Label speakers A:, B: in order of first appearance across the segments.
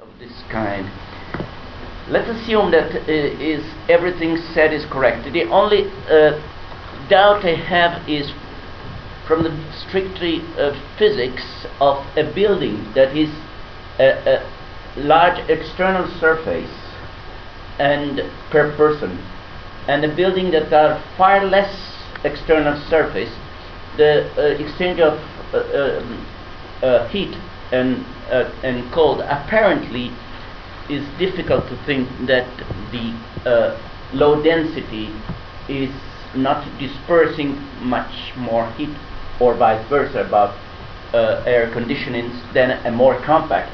A: of this kind. Let's assume that uh, is everything said is correct. The only uh, doubt I have is from the strictly uh, physics of a building that is a, a large external surface and per person and a building that are far less external surface the uh, exchange of uh, um, uh, heat and uh, and cold apparently is difficult to think that the uh, low density is not dispersing much more heat or vice versa about uh, air conditionings than a more compact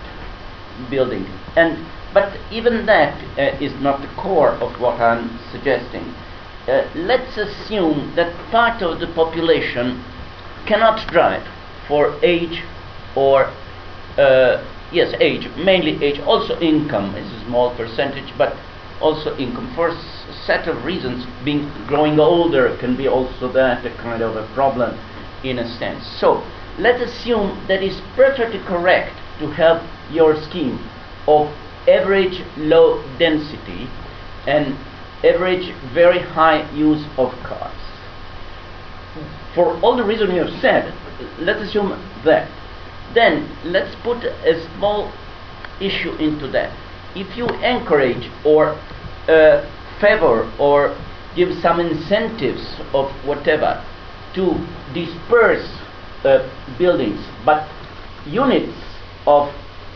A: building. And but even that uh, is not the core of what I'm suggesting. Uh, let's assume that part of the population cannot drive for age or uh, yes age mainly age also income is a small percentage but also income. For a set of reasons being growing older can be also that a kind of a problem in a sense. So let's assume that it's perfectly correct to have your scheme of average low density and average very high use of cars. For all the reasons you have said let's assume that then let's put a small issue into that. If you encourage or uh, favor or give some incentives of whatever to disperse uh, buildings, but units of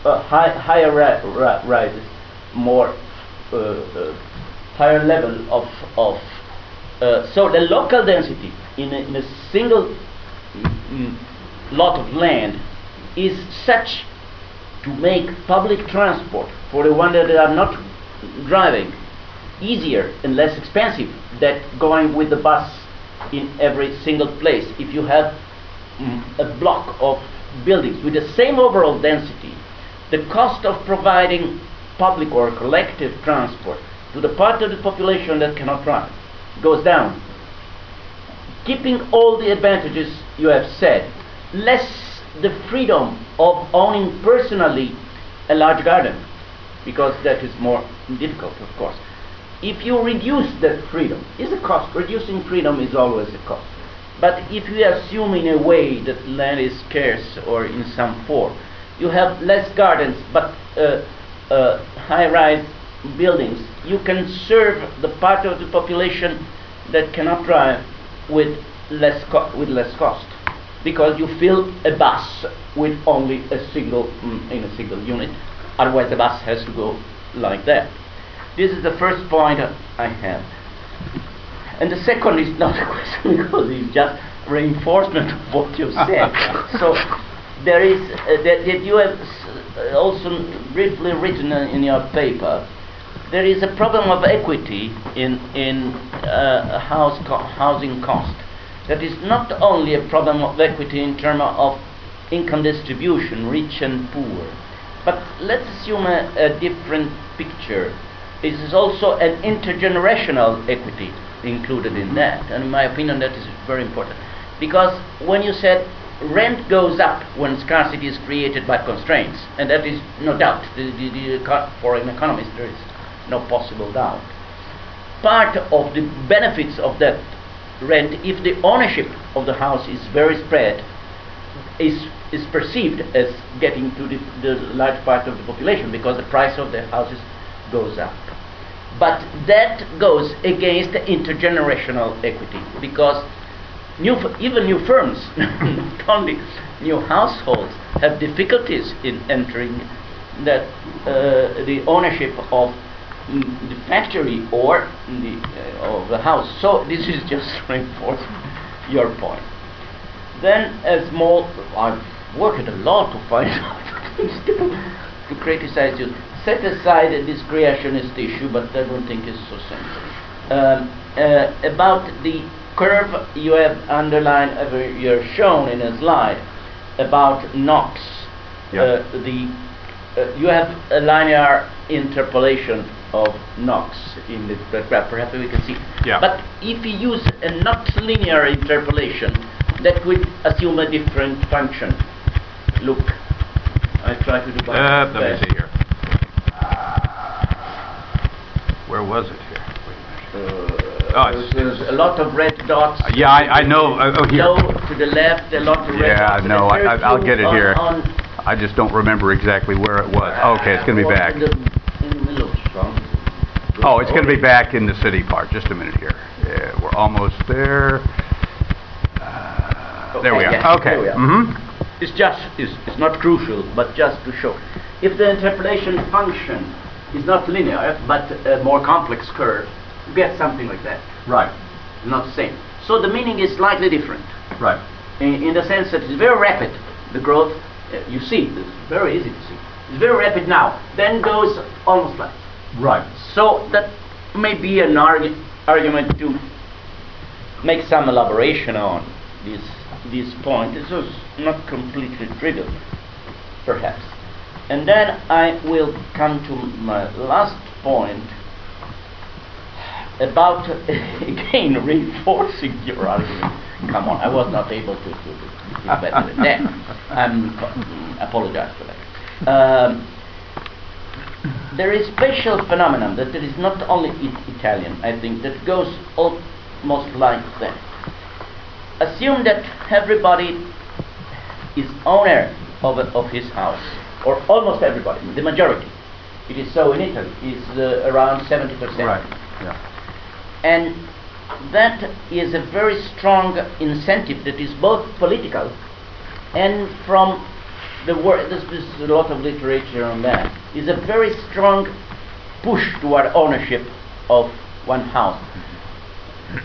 A: uh, high, higher ri- rises, more uh, uh, higher level of, of uh, so the local density in a, in a single mm, lot of land is such to make public transport for the ones that are not driving easier and less expensive than going with the bus in every single place. If you have mm, a block of buildings with the same overall density, the cost of providing public or collective transport to the part of the population that cannot drive goes down. Keeping all the advantages you have said, less the freedom of owning personally a large garden because that is more difficult of course. If you reduce that freedom is a cost. Reducing freedom is always a cost. But if you assume in a way that land is scarce or in some form you have less gardens but uh, uh, high-rise buildings you can serve the part of the population that cannot drive with less with less cost because you fill a bus with only a single mm, in a single unit. Otherwise the bus has to go like that. This is the first point I have. And the second is not a question because it's just reinforcement of what you said. So there is uh, that, that, you have uh, also briefly written in your paper there is a problem of equity in in uh, house co- housing cost that is not only a problem of equity in terms of income distribution, rich and poor, but let's assume a, a different picture. It is also an intergenerational equity included in that, and in my opinion, that is very important. Because when you said rent goes up when scarcity is created by constraints, and that is no doubt, the, the, the, for an economist, there is no possible doubt. Part of the benefits of that rent if the ownership of the house is very spread is is perceived as getting to the, the large part of the population because the price of the houses goes up. But that goes against the intergenerational equity because new even new firms not only new households have difficulties in entering that uh, the ownership of the factory or the uh, of the house. So this is just reinforcing your point. Then a small, I've worked a lot to find out to criticize you. Set aside this creationist issue, but I don't think it's so simple. Um, uh, about the curve you have underlined, uh, you're shown in a slide about NOx.
B: Yeah.
A: Uh, the uh, you have a linear interpolation of NOx in the graph. Perhaps we can see.
B: Yeah.
A: But if you use a not linear interpolation, that would assume a different function. Look, I try to do
B: Uh, let me see here. where was it here?
A: Uh,
B: Oh, it's-
A: there's a lot of red dots.
B: Uh, yeah, I- I know. Uh, oh, here.
A: To the left, a lot of red
B: Yeah,
A: dots. and
B: no, I- I-
A: very
B: I'll get it
A: on-
B: here.
A: on-
B: I just don't remember exactly where it was. Okay, it's gonna be
A: Uh,
B: back.
A: In the, in the middle of some.
B: Oh, it's gonna be back in the city part. Just a minute here. Yeah, we're almost there. Uh, There we are. Okay.
A: there we are.
B: Mm-hmm.
A: It's just, it's, it's not crucial, but just to show. If the interpolation function is not linear, but a more complex curve, you get something like that.
B: Right,
A: Not the same. So the meaning is slightly different.
B: right.
A: in, in the sense that it's very rapid, the growth, you see, it's very easy to see. It's very rapid now, then goes almost flat.
B: Right.
A: So that may be an argu- argument to make some elaboration on this, this point. This is not completely trivial, perhaps. And then I will come to my last point about, again, reinforcing your argument. Come on, I was not able to, to, to do better than that. I'm apologize for that. Um, there is special phenomenon that it is not only Italian, I think, that goes almost like that. Assume that everybody is owner of, a- of his house, or almost everybody, the majority. It is so in Italy, is uh, around 70%.
B: Right, yeah.
A: And that is a very strong incentive that is both political and from the word, there's, there's a lot of literature on that, is a very strong push toward ownership of one house.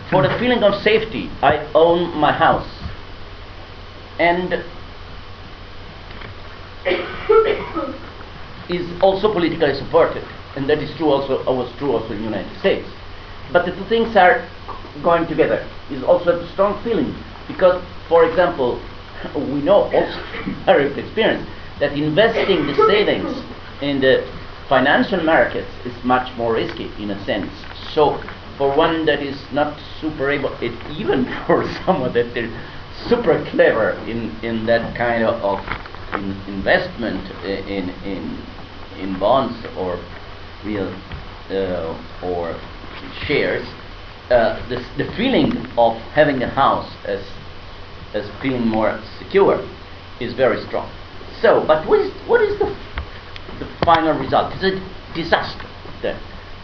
A: For the feeling of safety, I own my house. And is also politically supported, and that is true also was true also in the United States. But the two things are going together. Is also a strong feeling because, for example, we know also from experience that investing the savings in the financial markets is much more risky in a sense. So, for one that is not super able, it, even for someone that is super clever in, in that kind of, of in investment in, in, in bonds or real uh, or shares, uh, the, the feeling of having a house as, as feeling more secure is very strong. So, but what is, what is the, the final result? It's a disaster then,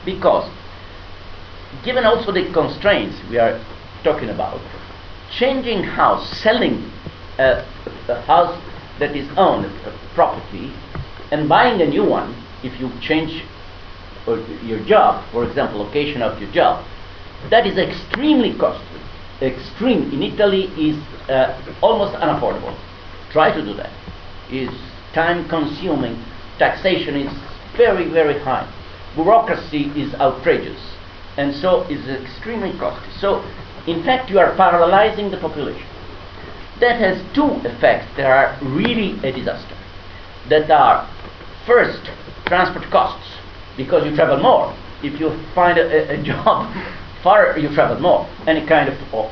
A: because given also the constraints we are talking about, changing house, selling a, a house that is owned, a property, and buying a new one, if you change uh, your job, for example, location of your job, that is extremely costly. Extreme in Italy is uh, almost unaffordable. Try to do that. Is time consuming. Taxation is very very high. Bureaucracy is outrageous, and so is extremely costly. So, in fact, you are paralyzing the population. That has two effects that are really a disaster. That are first transport costs because you travel more. If you find a, a, job far, you travel more. Any kind of, of,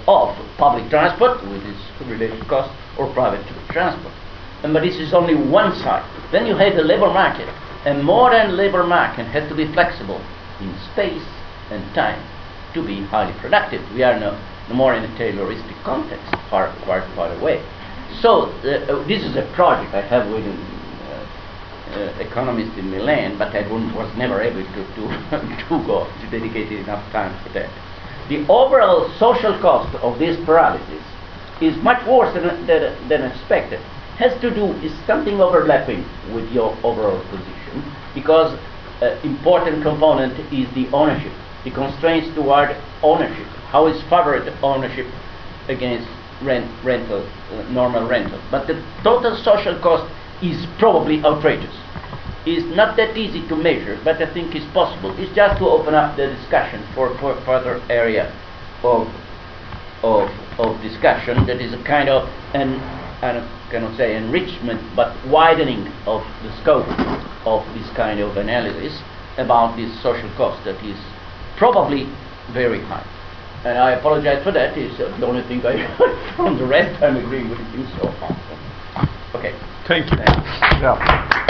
A: public transport with its related cost or private transport. And, but this is only one side. Then you have the labor market. A modern labor market has to be flexible in space and time to be highly productive. We are no, no more in a Tayloristic context, far, quite far away. So uh, uh, this is a project I have with economist in Milan, but I was never able to, to, to go to dedicate enough time for that. The overall social cost of this paralysis is much worse than, than, than expected. Has to do is something overlapping with your overall position because uh, important component is the ownership, the constraints toward ownership. How is favored ownership against rent, rental, uh, normal rental? But the total social cost is probably outrageous. It's not that easy to measure, but I think it's possible. It's just to open up the discussion for, for further area of of, of discussion that is a kind of an I cannot say enrichment but widening of the scope of this kind of analysis about this social cost that is probably very high. And I apologize for that. It's uh, the only thing I heard from the rest. I'm agreeing with you so far. Okay.
B: Thank you.
A: Thanks.
B: Yeah.